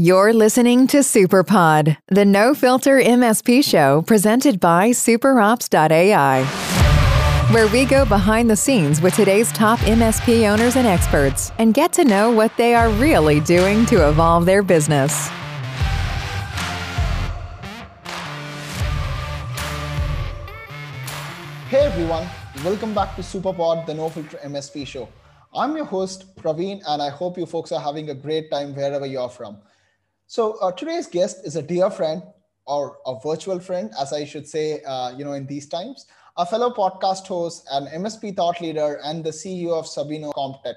You're listening to Superpod, the no filter MSP show presented by superops.ai, where we go behind the scenes with today's top MSP owners and experts and get to know what they are really doing to evolve their business. Hey everyone, welcome back to Superpod, the no filter MSP show. I'm your host, Praveen, and I hope you folks are having a great time wherever you're from. So uh, today's guest is a dear friend or a virtual friend, as I should say, uh, you know, in these times, a fellow podcast host, an MSP thought leader, and the CEO of Sabino CompTech.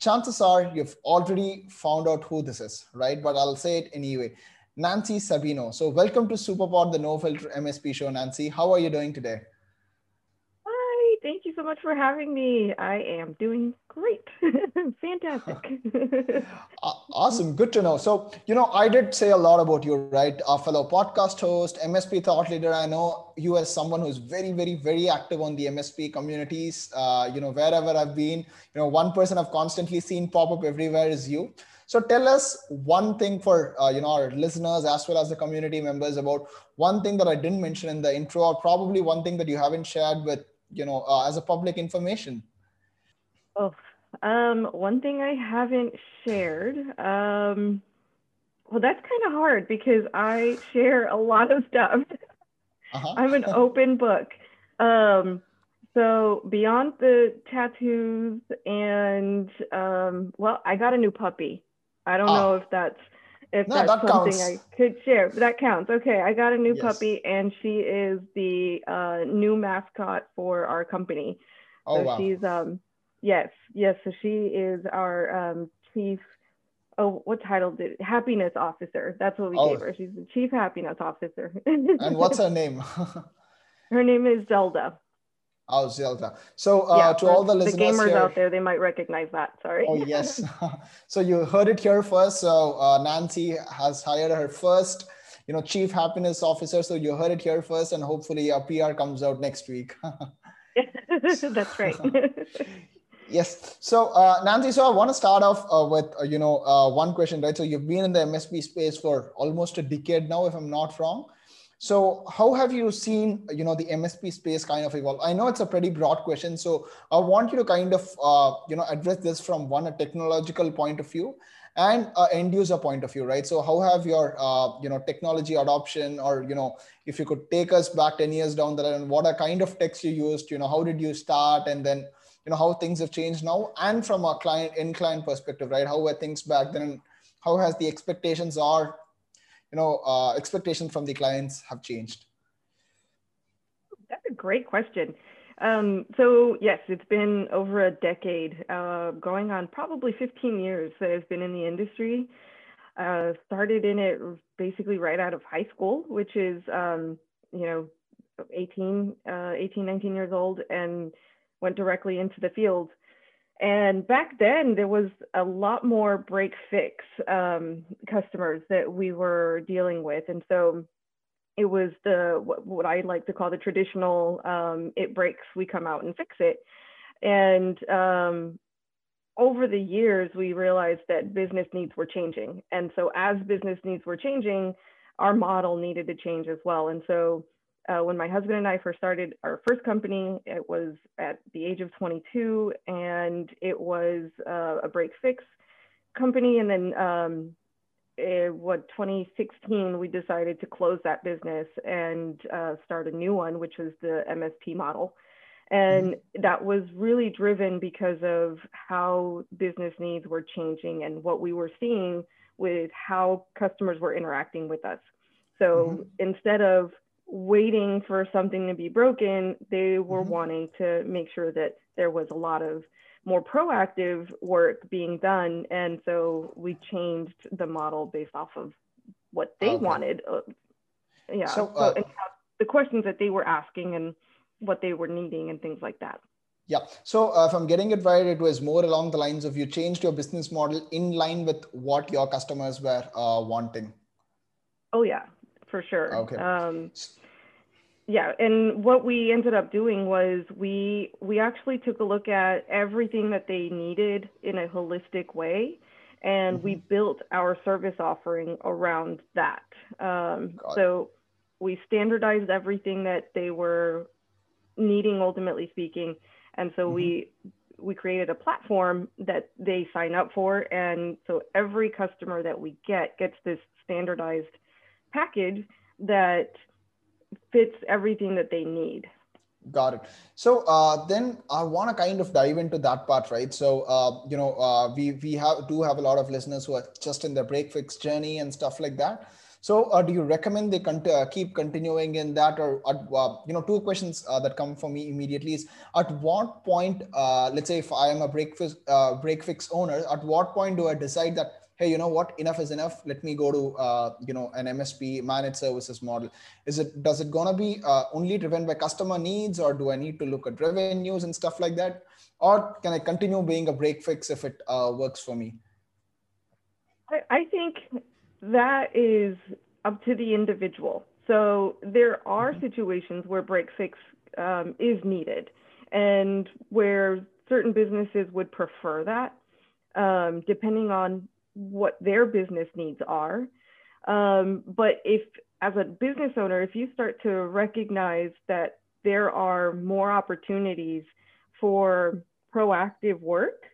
Chances are you've already found out who this is, right? But I'll say it anyway. Nancy Sabino. So welcome to Superpod, the No Filter MSP show, Nancy. How are you doing today? So much for having me. I am doing great. Fantastic. awesome. Good to know. So, you know, I did say a lot about you, right? Our fellow podcast host, MSP thought leader. I know you as someone who's very, very, very active on the MSP communities. Uh, you know, wherever I've been, you know, one person I've constantly seen pop up everywhere is you. So tell us one thing for uh, you know our listeners as well as the community members about one thing that I didn't mention in the intro, or probably one thing that you haven't shared with you know uh, as a public information oh um, one thing i haven't shared um, well that's kind of hard because i share a lot of stuff uh-huh. i'm an open book um, so beyond the tattoos and um, well i got a new puppy i don't ah. know if that's if no, that's that something counts. I could share. That counts. Okay, I got a new yes. puppy, and she is the uh, new mascot for our company. Oh, so wow. she's um yes, yes. So she is our um, chief. Oh, what title did happiness officer? That's what we oh. gave her. She's the chief happiness officer. and what's her name? her name is Zelda. Oh, Zelda. So uh, yeah, to all the listeners, the gamers here, out there, they might recognize that. Sorry. Oh yes. so you heard it here first. So uh, Nancy has hired her first, you know, chief happiness officer. So you heard it here first, and hopefully a PR comes out next week. That's right. yes. So uh, Nancy, so I want to start off uh, with uh, you know uh, one question, right? So you've been in the MSP space for almost a decade now, if I'm not wrong. So how have you seen, you know, the MSP space kind of evolve? I know it's a pretty broad question, so I want you to kind of, uh, you know, address this from one a technological point of view and end user point of view, right? So how have your, uh, you know, technology adoption, or you know, if you could take us back ten years down the line, what are kind of techs you used? You know, how did you start, and then you know how things have changed now, and from a client in client perspective, right? How were things back then? How has the expectations are you know uh, expectations from the clients have changed? That's a great question. Um, so yes it's been over a decade uh, going on probably 15 years that i've been in the industry. Uh, started in it basically right out of high school which is um, you know 18 uh, 18 19 years old and went directly into the field and back then, there was a lot more break fix um, customers that we were dealing with. And so it was the what, I like to call the traditional um, it breaks, we come out and fix it. And um, over the years, we realized that business needs were changing. And so as business needs were changing, our model needed to change as well. And so uh, when my husband and I first started our first company, it was at the age of 22, and it was uh, a break fix company. And then, um, it, what 2016, we decided to close that business and uh, start a new one, which was the MSP model. And mm-hmm. that was really driven because of how business needs were changing and what we were seeing with how customers were interacting with us. So mm-hmm. instead of waiting for something to be broken, they were mm-hmm. wanting to make sure that there was a lot of more proactive work being done. And so we changed the model based off of what they okay. wanted. Uh, yeah. So, uh, so the questions that they were asking and what they were needing and things like that. Yeah. So uh, if I'm getting it right, it was more along the lines of you changed your business model in line with what your customers were uh, wanting. Oh yeah, for sure. Okay. Um, yeah and what we ended up doing was we we actually took a look at everything that they needed in a holistic way and mm-hmm. we built our service offering around that. Um, so we standardized everything that they were needing, ultimately speaking, and so mm-hmm. we we created a platform that they sign up for, and so every customer that we get gets this standardized package that fits everything that they need. Got it. So uh, then I want to kind of dive into that part, right? So uh, you know, uh, we we have do have a lot of listeners who are just in their break fix journey and stuff like that. So uh, do you recommend they con- uh, keep continuing in that, or uh, you know, two questions that come for me immediately is at what point, let's say if I am a break fix break fix owner, at what point do I decide that hey you know what? Enough is enough. Let me go to uh, you know an msp managed services model. Is it does it gonna be uh, only driven by customer needs or do i need to look at revenues and stuff like that? Or can i continue being a break fix if it uh, works for me? I, I think that is up to the individual. So there are mm-hmm. situations where break fix um, is needed and where certain businesses would prefer that um, depending on what their business needs are. Um, but if, as a business owner, if you start to recognize that there are more opportunities for proactive work,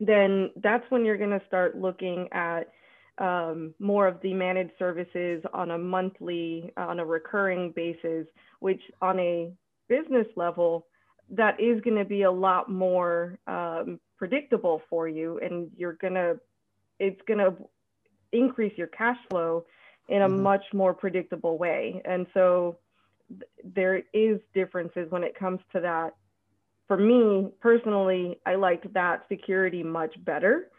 then that's when you're going to start looking at um, more of the managed services on a monthly, on a recurring basis, which on a business level, that is going to be a lot more um, predictable for you, and you're going to it's going to increase your cash flow in a mm-hmm. much more predictable way. And so th- there is differences when it comes to that. For me personally, I liked that security much better.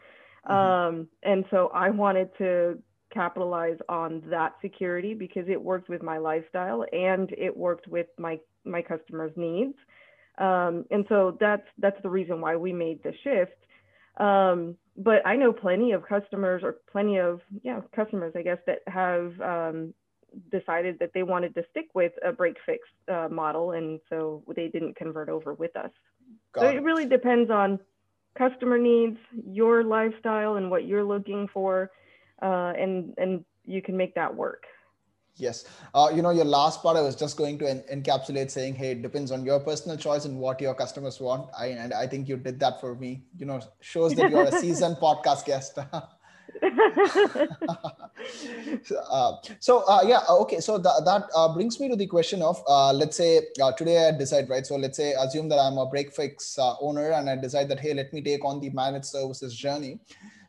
Mm-hmm. Um, and so I wanted to capitalize on that security because it worked with my lifestyle and it worked with my my customers' needs. Um, and so that's that's the reason why we made the shift. Um, but I know plenty of customers or plenty of yeah customers I guess that have um, decided that they wanted to stick with a break fix uh, model, and so they didn't convert over with us. Got so it. it really depends on customer needs, your lifestyle, and what you're looking for, uh, and and you can make that work. Yes. Uh, you know, your last part, I was just going to en- encapsulate saying, hey, it depends on your personal choice and what your customers want. I, and I think you did that for me. You know, shows that you're a seasoned podcast guest. uh, so uh, yeah okay so th- that uh, brings me to the question of uh, let's say uh, today i decide right so let's say assume that i'm a break fix uh, owner and i decide that hey let me take on the managed services journey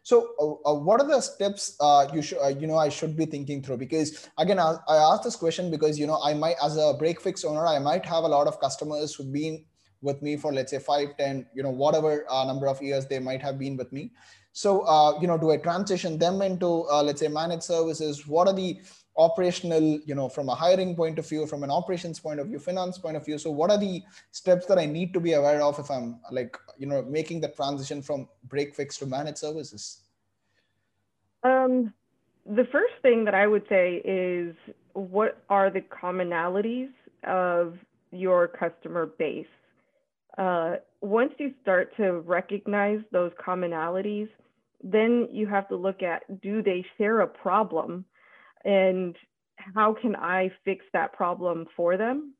so, uh, uh, what are the steps uh, you should, uh, you know, I should be thinking through? Because again, I, I asked this question because you know, I might, as a break fix owner, I might have a lot of customers who've been with me for let's say five, ten, you know, whatever uh, number of years they might have been with me. So, uh, you know, do I transition them into let's say managed services? What are the operational you know from a hiring point of view from an operations point of view finance point of view. So what are the steps that i need to be aware of if i'm like you know making the transition from break fix to managed services? Um, the first thing that i would say is what are the commonalities of your customer base? Uh, once you start to recognize those commonalities then you have to look at do they share a problem and how can I fix that problem for them?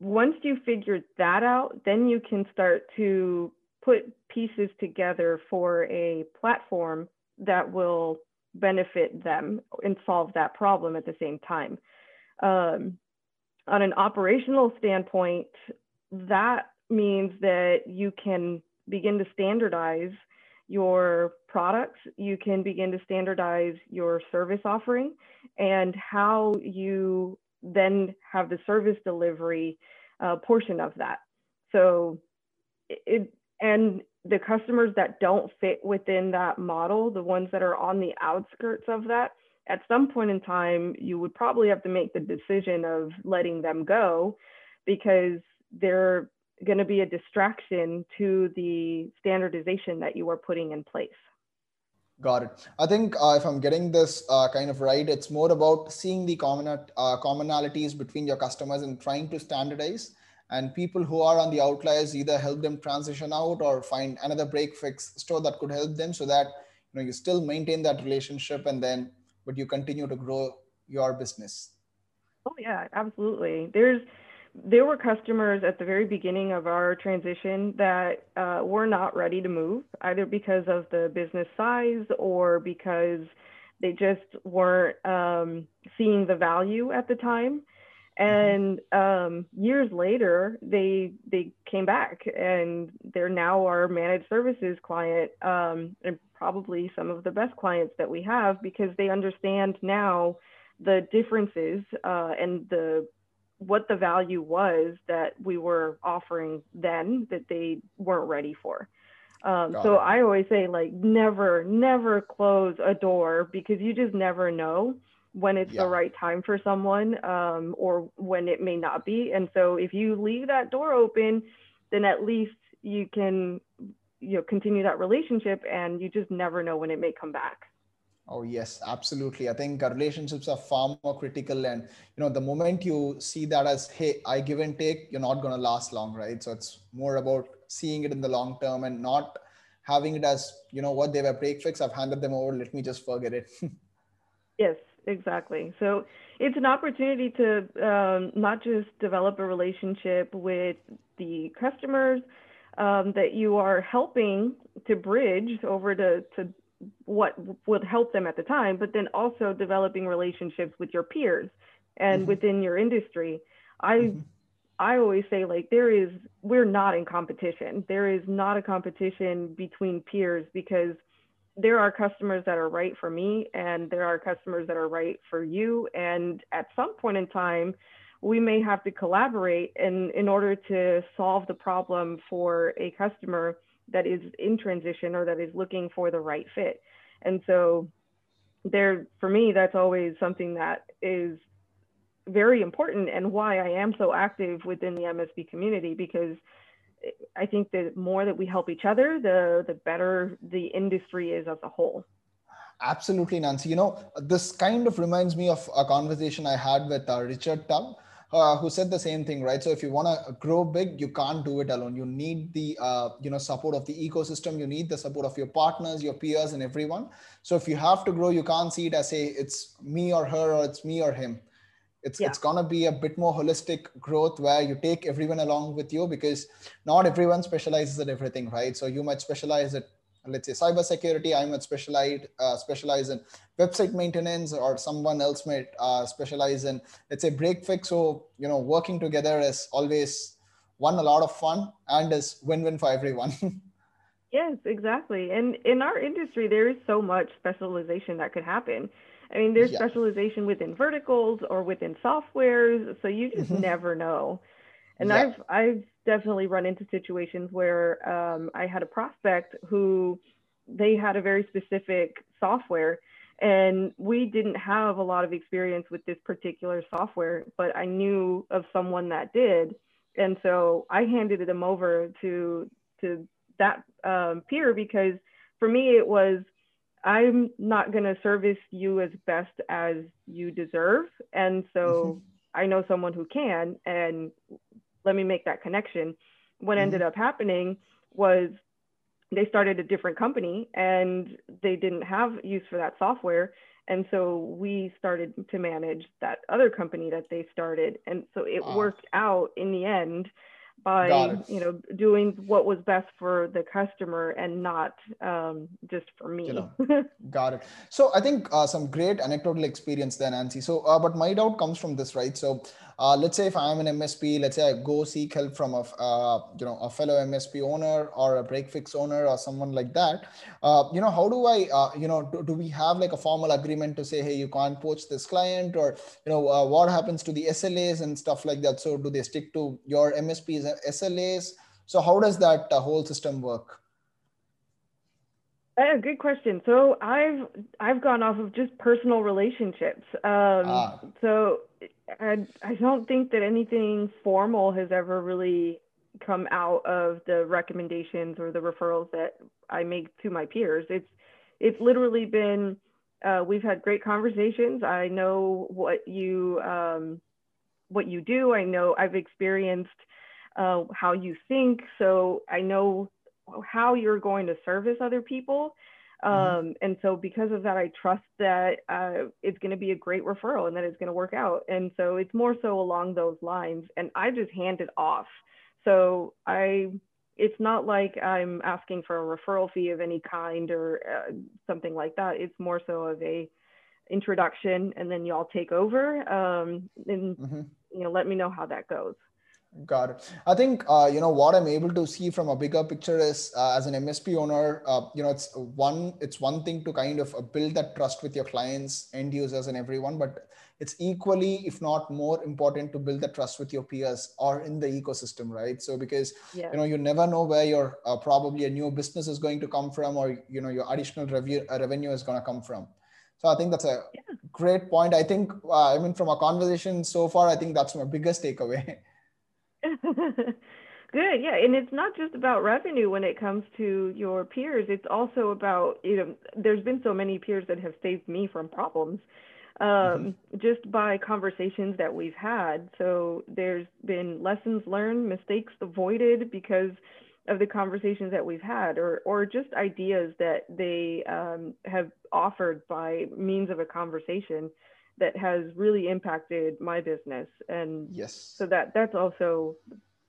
Once you figure that out, then you can start to put pieces together for a platform that will benefit them and solve that problem at the same time. Um, on an operational standpoint, that means that you can begin to standardize your products, you can begin to standardize your service offering and how you then have the service delivery uh, portion of that. So it, and the customers that don't fit within that model, the ones that are on the outskirts of that, at some point in time, you would probably have to make the decision of letting them go because they're going to be a distraction to the standardization that you are putting in place. Got it. I think uh, if I'm getting this uh, kind of right, it's more about seeing the common uh, commonalities between your customers and trying to standardize. And people who are on the outliers either help them transition out or find another break fix store that could help them so that you know you still maintain that relationship and then but you continue to grow your business oh yeah absolutely there's there were customers at the very beginning of our transition that uh, were not ready to move either because of the business size or because they just weren't um, seeing the value at the time Mm-hmm. and um, years later they they came back and they're now our managed services client um, and probably some of the best clients that we have because they understand now the differences uh, and the what the value was that we were offering then that they weren't ready for um, so it. i always say like never never close a door because you just never know when it's yeah. the right time for someone um, or when it may not be. And so if you leave that door open, then at least you can you know continue that relationship and you just never know when it may come back. Oh yes, absolutely. I think relationships are far more critical, and you know the moment you see that as hey, I give and take, you're not going to last long, right? So it's more about seeing it in the long term and not having it as you know what they were break fix. I've handed them over. Let me just forget it. yes, exactly. So it's an opportunity to um, not just develop a relationship with the customers um, that you are helping to bridge over to, to what would help them at the time, but then also developing relationships with your peers and mm-hmm. within your industry. I mm-hmm. I always say like there is we're not in competition. There is not a competition between peers because there are customers that are right for me and there are customers that are right for you and at some point in time we may have to collaborate in, in order to solve the problem for a customer that is in transition or that is looking for the right fit and so there for me that's always something that is very important and why i am so active within the MSP community because I think the more that we help each other, the the better the industry is as a whole. Absolutely, Nancy. You know, this kind of reminds me of a conversation I had with uh, Richard Tubb, uh, who said the same thing, right? So if you want to grow big, you can't do it alone. You need the uh, you know support of the ecosystem. You need the support of your partners, your peers, and everyone. So if you have to grow, you can't see it as say it's me or her or it's me or him it's yeah. it's gonna be a bit more holistic growth where you take everyone along with you because not everyone specializes at everything, right? So you might specialize at let's say cybersecurity. I might specialize uh, specialize in website maintenance, or someone else might uh, specialize in let's say break fix. So you know, working together is always one a lot of fun and is win-win for everyone. yes, exactly. And in our industry, there is so much specialization that could happen I mean, there's yeah. specialization within verticals or within softwares, so you just mm-hmm. never know. And yeah. I've I've definitely run into situations where um, I had a prospect who they had a very specific software and we didn't have a lot of experience with this particular software but i knew of someone that did and so i handed them over to to that um, peer because for me it was I'm not going to service you as best as you deserve. And so mm-hmm. I know someone who can, and let me make that connection. What mm-hmm. ended up happening was they started a different company and they didn't have use for that software. And so we started to manage that other company that they started. And so it ah. worked out in the end by you know doing what was best for the customer and not um, just for me you know, got it so i think uh, some great anecdotal experience there nancy so uh, but my doubt comes from this right so uh, let's say if i'm an msp let's say i go seek help from a uh, you know a fellow msp owner or a break fix owner or someone like that uh, you know how do i uh, you know do, do, we have like a formal agreement to say hey you can't poach this client or you know what happens to the slas and stuff like that so do they stick to your msp's SLAs? So how does that uh, whole system work? Uh, good question. So I've I've gone off of just personal relationships. Um, ah. So I, I don't think that anything formal has ever really come out of the recommendations or the referrals that I make to my peers. It's it's literally been uh, we've had great conversations. I know what you um, what you do. I know I've experienced uh, how you think. So I know how you're going to service other people. Mm-hmm. Um, and so because of that, I trust that uh, it's going to be a great referral and that it's going to work out. And so it's more so along those lines. And I just hand it off. So I, it's not like I'm asking for a referral fee of any kind or uh, something like that. It's more so of a introduction, and then y'all take over. Um, and mm-hmm. you know, let me know how that goes. Got it. I think uh, you know what I'm able to see from a bigger picture is uh, as an MSP owner, uh, you know, it's one it's one thing to kind of uh, build that trust with your clients, end users, and everyone, but it's equally, if not more, important to build the trust with your peers or in the ecosystem, right? So because yeah. you know you never know where your uh, probably a new business is going to come from, or you know your additional revenue uh, revenue is going to come from. So I think that's a yeah. great point. I think I mean from our conversation so far, I think that's my biggest takeaway. Good, yeah, and it's not just about revenue when it comes to your peers. It's also about you know, there's been so many peers that have saved me from problems, um, mm-hmm. just by conversations that we've had. So there's been lessons learned, mistakes avoided because of the conversations that we've had, or or just ideas that they um, have offered by means of a conversation that has really impacted my business. And yes. so that that's also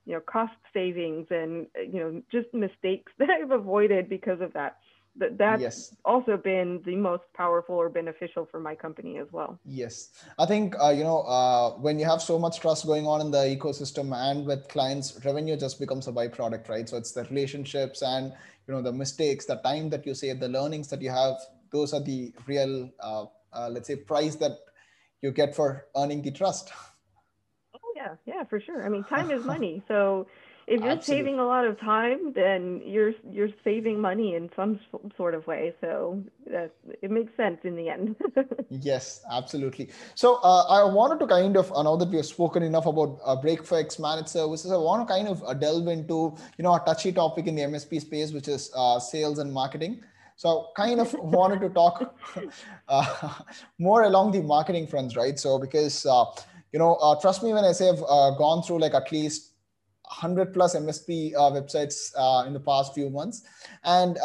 you know cost savings and you know just mistakes that i've avoided because of that. That that's yes. also been the most powerful or beneficial for my company as well. Yes. I think uh, you know uh, when you have so much trust going on in the ecosystem and with clients revenue just becomes a byproduct right? So it's the relationships and you know the mistakes the time that you save the learnings that you have those are the real uh, uh let's say price that you get for earning the trust. Oh yeah, yeah, for sure. I mean, time is money. So if you're Absolutely. saving a lot of time, then you're you're saving money in some sort of way. So that it makes sense in the end. yes, absolutely. So uh, I wanted to kind of uh, now that we have spoken enough about uh, break-fix managed services, I want to kind of uh, delve into you know a touchy topic in the MSP space, which is uh, sales and marketing. So kind of wanted to talk uh, more along the marketing fronts, right? So because uh, you know, uh, trust me when I say I've uh, gone through like at least 100 plus MSP uh, websites uh, in the past few months, and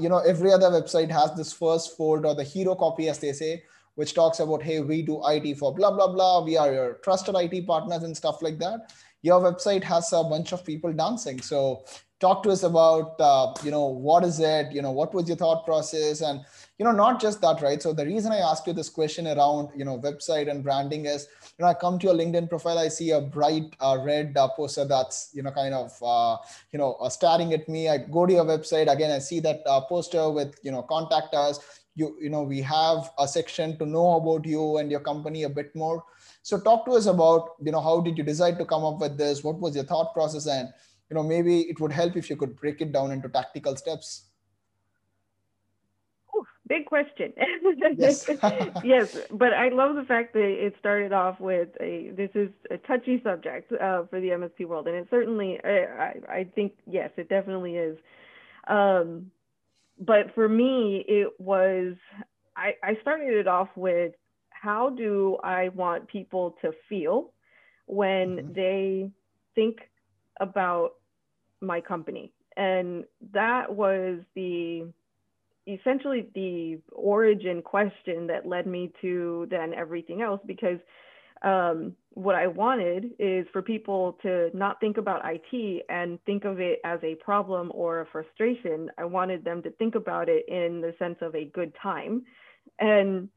you know every other website has this first fold or the hero copy, as they say, which talks about hey we do IT for blah blah blah, we are your trusted IT partners and stuff like that. Your website has a bunch of people dancing, so talk to us about uh, you know what is it? You know what was your thought process? And you know not just that right? So the reason i asked you this question around you know website and branding is you know i come to your linkedin profile i see a bright uh, red uh, poster that's you know kind of uh, you know uh, staring at me. I go to your website. Again i see that uh, poster with you know contact us. You you know we have a section to know about you and your company a bit more so talk to us about you know how did you decide to come up with this? What was your thought process? And you know maybe it would help if you could break it down into tactical steps. Ooh, big question. Yes. Yes but i love the fact that it started off with a this is a touchy subject uh, for the msp world. And it certainly I, I, I think yes it definitely is. Um, but for me it was I, I started it off with how do i want people to feel when mm-hmm. they think about my company. And that was the essentially the origin question that led me to then everything else because um, what I wanted is for people to not think about IT and think of it as a problem or a frustration. I wanted them to think about it in the sense of a good time. And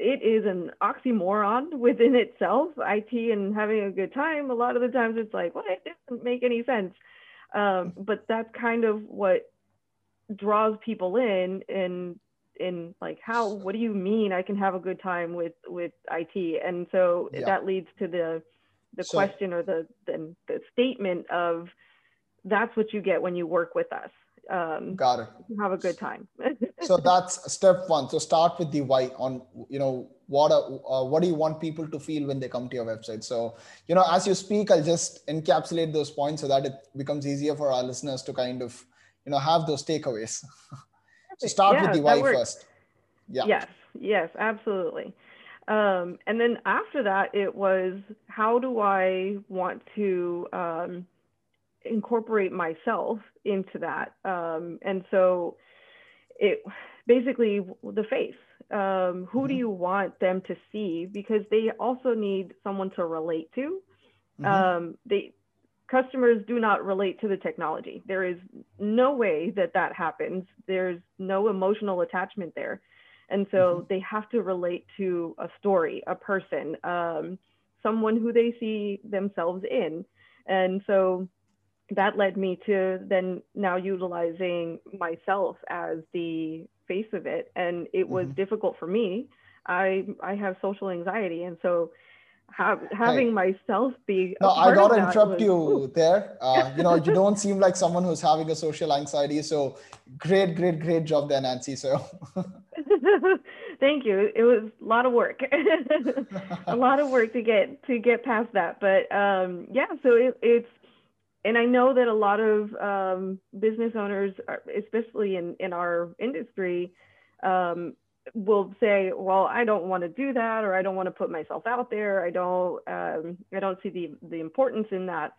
it is an oxymoron within itself, IT and having a good time. A lot of the times it's like, well, it doesn't make any sense. Um, but that's kind of what draws people in and in like how what do you mean I can have a good time with with IT and so yeah. that leads to the the so, question or the, the the statement of that's what you get when you work with us um, got it. have a good time. So that's step one. So start with the why on you know what are, uh, what do you want people to feel when they come to your website? So you know as you speak i'll just encapsulate those points so that it becomes easier for our listeners to kind of you know have those takeaways. So start yeah, with the why first. Yeah. Yes yes absolutely. Um, and then after that it was how do i want to um, incorporate myself into that. Um, and so it basically the face. Um, who mm-hmm. do you want them to see? Because they also need someone to relate to. Mm-hmm. Um, they customers do not relate to the technology. There is no way that that happens. There's no emotional attachment there. And so mm-hmm. they have to relate to a story, a person, um, someone who they see themselves in. And so that led me to then now utilizing myself as the face of it. And it was mm-hmm. difficult for me. I I have social anxiety. And so have, having myself be no i gotta interrupt was, you ooh. there uh, you know you don't seem like someone who's having a social anxiety so great great great job there nancy so thank you it was a lot of work a lot of work to get to get past that but um, yeah so it, it's and i know that a lot of um, business owners especially in in our industry um, will say, well, I don't want to do that, or I don't want to put myself out there. I don't, um, I don't see the the importance in that.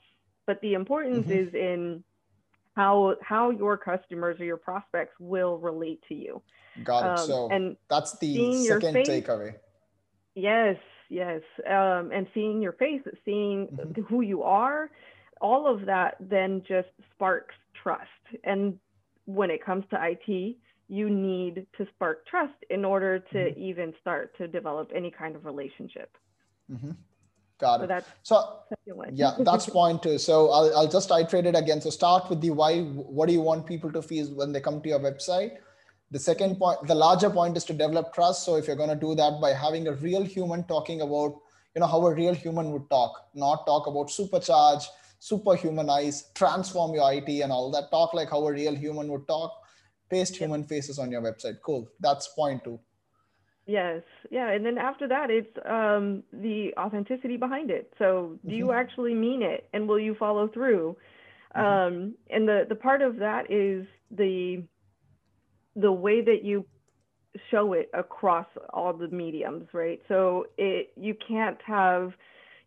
But the importance mm-hmm. is in how how your customers or your prospects will relate to you. Got it. Um, so and that's the second face, takeaway. Yes, yes, um, and seeing your face, seeing mm-hmm. who you are, all of that then just sparks trust. And when it comes to IT, you need to spark trust in order to mm-hmm. even start to develop any kind of relationship. Mm-hmm. Got it. So, so yeah, that's point two. So I'll, I'll just iterate it again. So start with the why. What do you want people to feel when they come to your website? The second point, the larger point is to develop trust. So if you're going to do that by having a real human talking about, you know, how a real human would talk, not talk about supercharge, superhumanize, transform your IT and all that. Talk like how a real human would talk paste human faces on your website. Cool. That's point two. Yes. Yeah and then after that it's um, the authenticity behind it. So do mm-hmm. you actually mean it and will you follow through? Mm-hmm. um, and the the part of that is the the way that you show it across all the mediums right? So it you can't have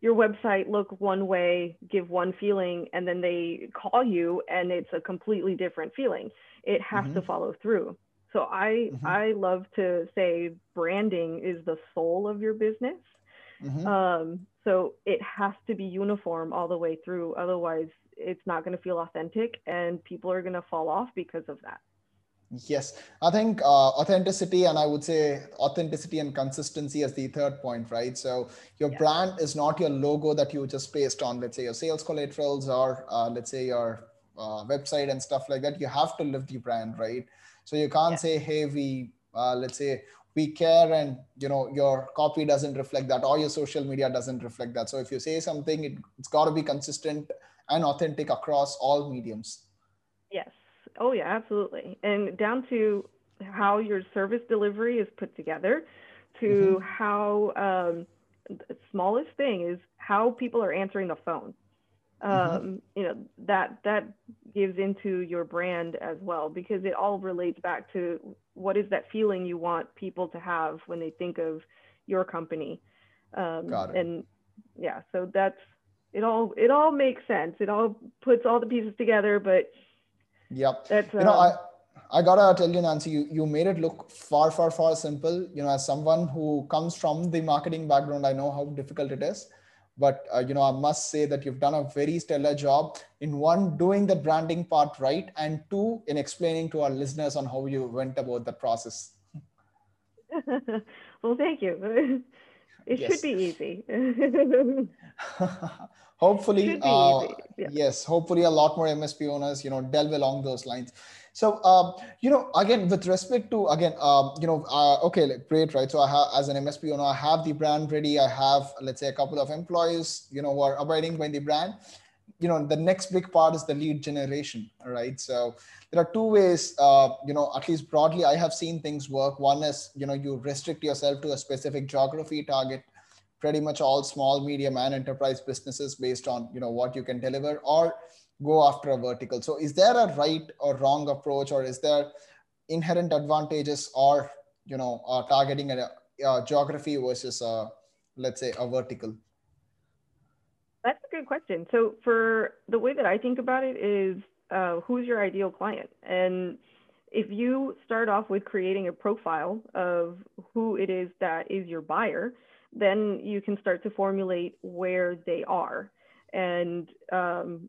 your website look one way give one feeling and then they call you and it's a completely different feeling it has mm-hmm. to follow through. So I mm-hmm. I love to say branding is the soul of your business. Mm-hmm. Um, so it has to be uniform all the way through. Otherwise, it's not going to feel authentic, and people are going to fall off because of that. Yes, I think uh, authenticity, and I would say authenticity and consistency as the third point, right? So your yeah. brand is not your logo that you just paste on, let's say your sales collaterals or uh, let's say your uh, website and stuff like that you have to live the brand right so you can't yeah. say hey we uh, let's say we care and you know your copy doesn't reflect that or your social media doesn't reflect that so if you say something it, it's got to be consistent and authentic across all mediums yes oh yeah absolutely and down to how your service delivery is put together to mm-hmm. how um, the smallest thing is how people are answering the phone mm-hmm. um, you know that that gives into your brand as well because it all relates back to what is that feeling you want people to have when they think of your company um, Got it. and yeah so that's it all it all makes sense it all puts all the pieces together but yep. That's you know i um, I gotta tell you, Nancy, you, you made it look far, far, far simple. You know, as someone who comes from the marketing background, I know how difficult it is. But uh, you know i must say that you've done a very stellar job in one doing the branding part right and two in explaining to our listeners on how you went about the process. Well thank you it yes. should be easy hopefully uh, easy. Yeah. yes hopefully a lot more msp owners you know delve along those lines so, um, you know, again, with respect to, again, um, you know, uh, okay, like, great, right? So I have, as an MSP owner, I have the brand ready. I have, let's say, a couple of employees, you know, who are abiding by the brand. You know, the next big part is the lead generation, right? So there are two ways, uh, you know, at least broadly, I have seen things work. One is, you know, you restrict yourself to a specific geography target pretty much all small medium and enterprise businesses based on you know what you can deliver or go after a vertical. So is there a right or wrong approach, or is there inherent advantages or you know uh, targeting a, a, geography versus a, let's say a vertical? Good question. So for the way that I think about it is uh, who's your ideal client and if you start off with creating a profile of who it is that is your buyer, then you can start to formulate where they are. And um,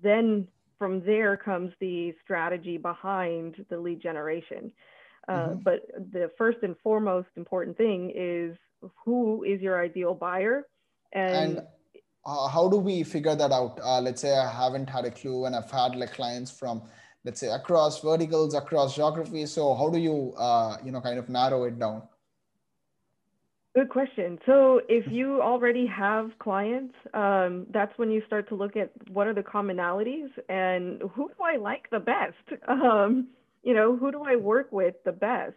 then from there comes the strategy behind the lead generation. Uh, mm-hmm. But the first and foremost important thing is who is your ideal buyer and, and uh, how do we figure that out uh, let's say i haven't had a clue and i've had like clients from let's say across verticals across geography. so how do you uh, you know kind of narrow it down Good question. So, if you already have clients, um, that's when you start to look at what are the commonalities and who do I like the best? Um, you know, who do I work with the best?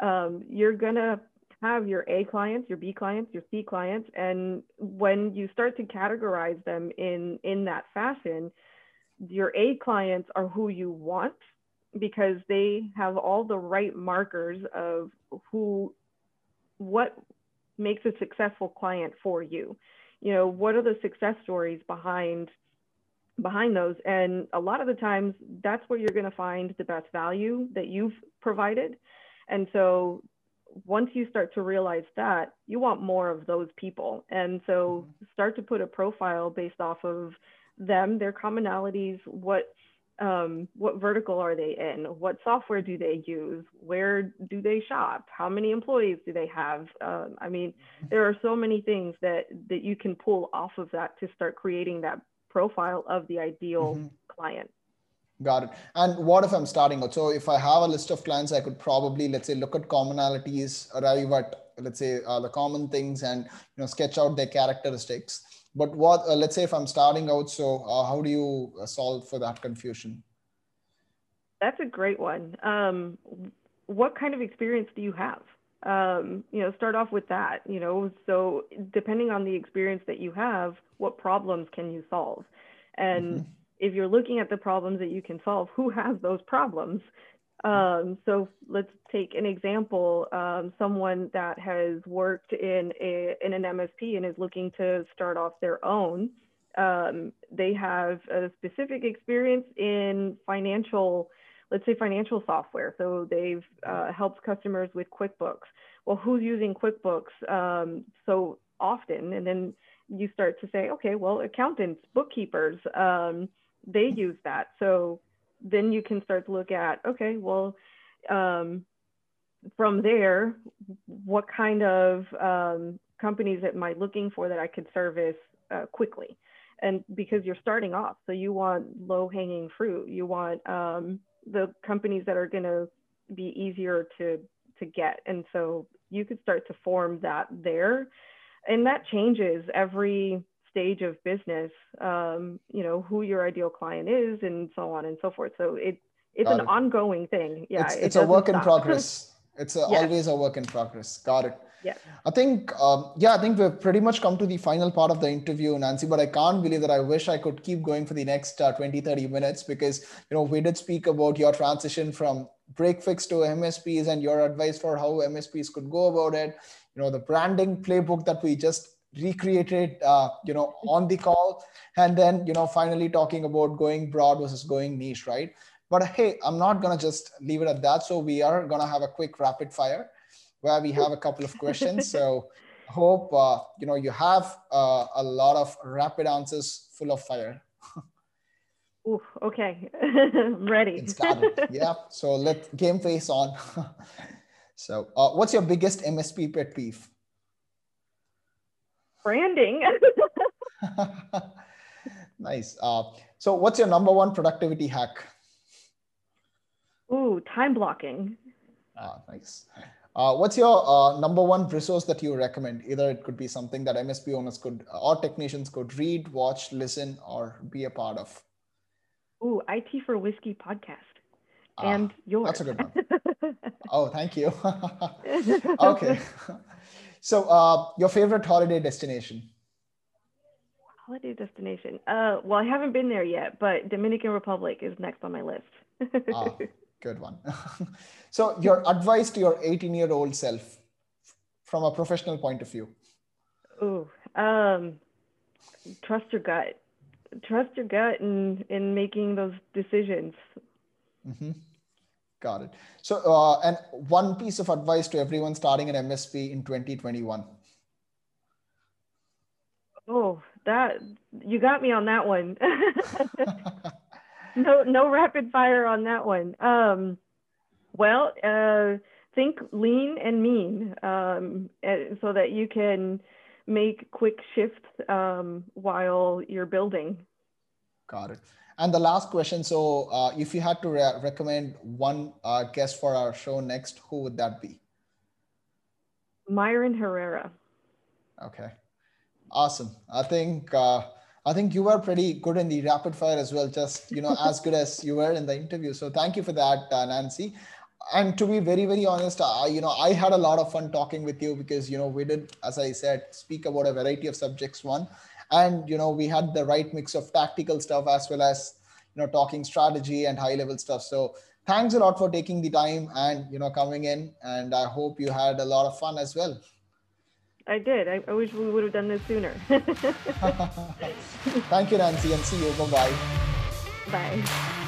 Um, you're gonna have your A clients, your B clients, your C clients, and when you start to categorize them in in that fashion, your A clients are who you want because they have all the right markers of who what makes a successful client for you. You know what are the success stories behind behind those? And a lot of the times that's where you're going to find the best value that you've provided. And so once you start to realize that you want more of those people and so mm-hmm. start to put a profile based off of them their commonalities what um, what vertical are they in? What software do they use? Where do they shop? How many employees do they have? Um, I mean, mm-hmm. there are so many things that that you can pull off of that to start creating that profile of the ideal mm-hmm. client. Got it. And what if I'm starting out? So if I have a list of clients, I could probably, let's say, look at commonalities, arrive at, let's say, uh, the common things, and you know, sketch out their characteristics but what uh, let's say if i'm starting out so uh, how do you uh, solve for that confusion that's a great one um, what kind of experience do you have um, you know start off with that you know so depending on the experience that you have what problems can you solve and mm-hmm. If you're looking at the problems that you can solve who has those problems um, so let's take an example, um, someone that has worked in, a, in an MSP and is looking to start off their own. Um, they have a specific experience in financial, let's say financial software. So they've uh, helped customers with QuickBooks. Well, who's using QuickBooks um, so often? And then you start to say, okay, well, accountants, bookkeepers, um, they use that. So then you can start to look at okay well um, from there what kind of um, companies am i looking for that i could service uh, quickly? And because you're starting off so you want low hanging fruit. You want um, the companies that are going to be easier to to get. And so you could start to form that there. And that changes every stage of business, um, you know, who your ideal client is and so on and so forth. So it, it's Got an it. ongoing thing. Yeah. It's, it's it a work stop. in progress. It's a, yes. always a work in progress. Got it. Yeah. I think, um, yeah, I think we've pretty much come to the final part of the interview, Nancy, but I can't believe that I wish I could keep going for the next uh, 20, 30 minutes because, you know, we did speak about your transition from break fix to MSPs and your advice for how MSPs could go about it. You know, the branding playbook that we just recreated uh, you know on the call and then you know finally talking about going broad versus going niche right? But hey i'm not gonna just leave it at that. So we are gonna have a quick rapid fire where we have a couple of questions. So hope uh, you know you have uh, a lot of rapid answers full of fire. Ooh, okay. I'm ready yeah. So let game face on. So uh, what's your biggest msp pet peeve branding. nice. Uh, so, what's your number one productivity hack? Ooh, time blocking. Ah, nice. Uh, what's your uh, number one resource that you recommend? Either it could be something that MSP owners could or technicians could read, watch, listen, or be a part of. Ooh, IT for Whiskey podcast. Ah, and yours. That's a good one. oh, thank you. okay. So, uh, your favorite holiday destination? Holiday destination. Uh, well, I haven't been there yet, but Dominican Republic is next on my list. ah, good one. so, your advice to your 18 year old self from a professional point of view? Ooh, um, trust your gut. Trust your gut in in making those decisions. Mm-hmm. Got it. So, uh, and one piece of advice to everyone starting an MSP in 2021. Oh, that you got me on that one. no, no rapid fire on that one. Um, well, uh, think lean and mean um, so that you can make quick shifts um, while you're building. Got it. And the last question. So, uh, if you had to re- recommend one uh, guest for our show next, who would that be? Myron Herrera. Okay, awesome. I think uh, I think you were pretty good in the rapid fire as well. Just you know, as good as you were in the interview. So, thank you for that, uh, Nancy. And to be very very honest, I, you know, I had a lot of fun talking with you because you know we did, as I said, speak about a variety of subjects. One and you know we had the right mix of tactical stuff as well as you know talking strategy and high level stuff. So thanks a lot for taking the time and you know coming in. And i hope you had a lot of fun as well. I did. I, I wish we would have done this sooner. Thank you nancy and see you. Bye-bye. Bye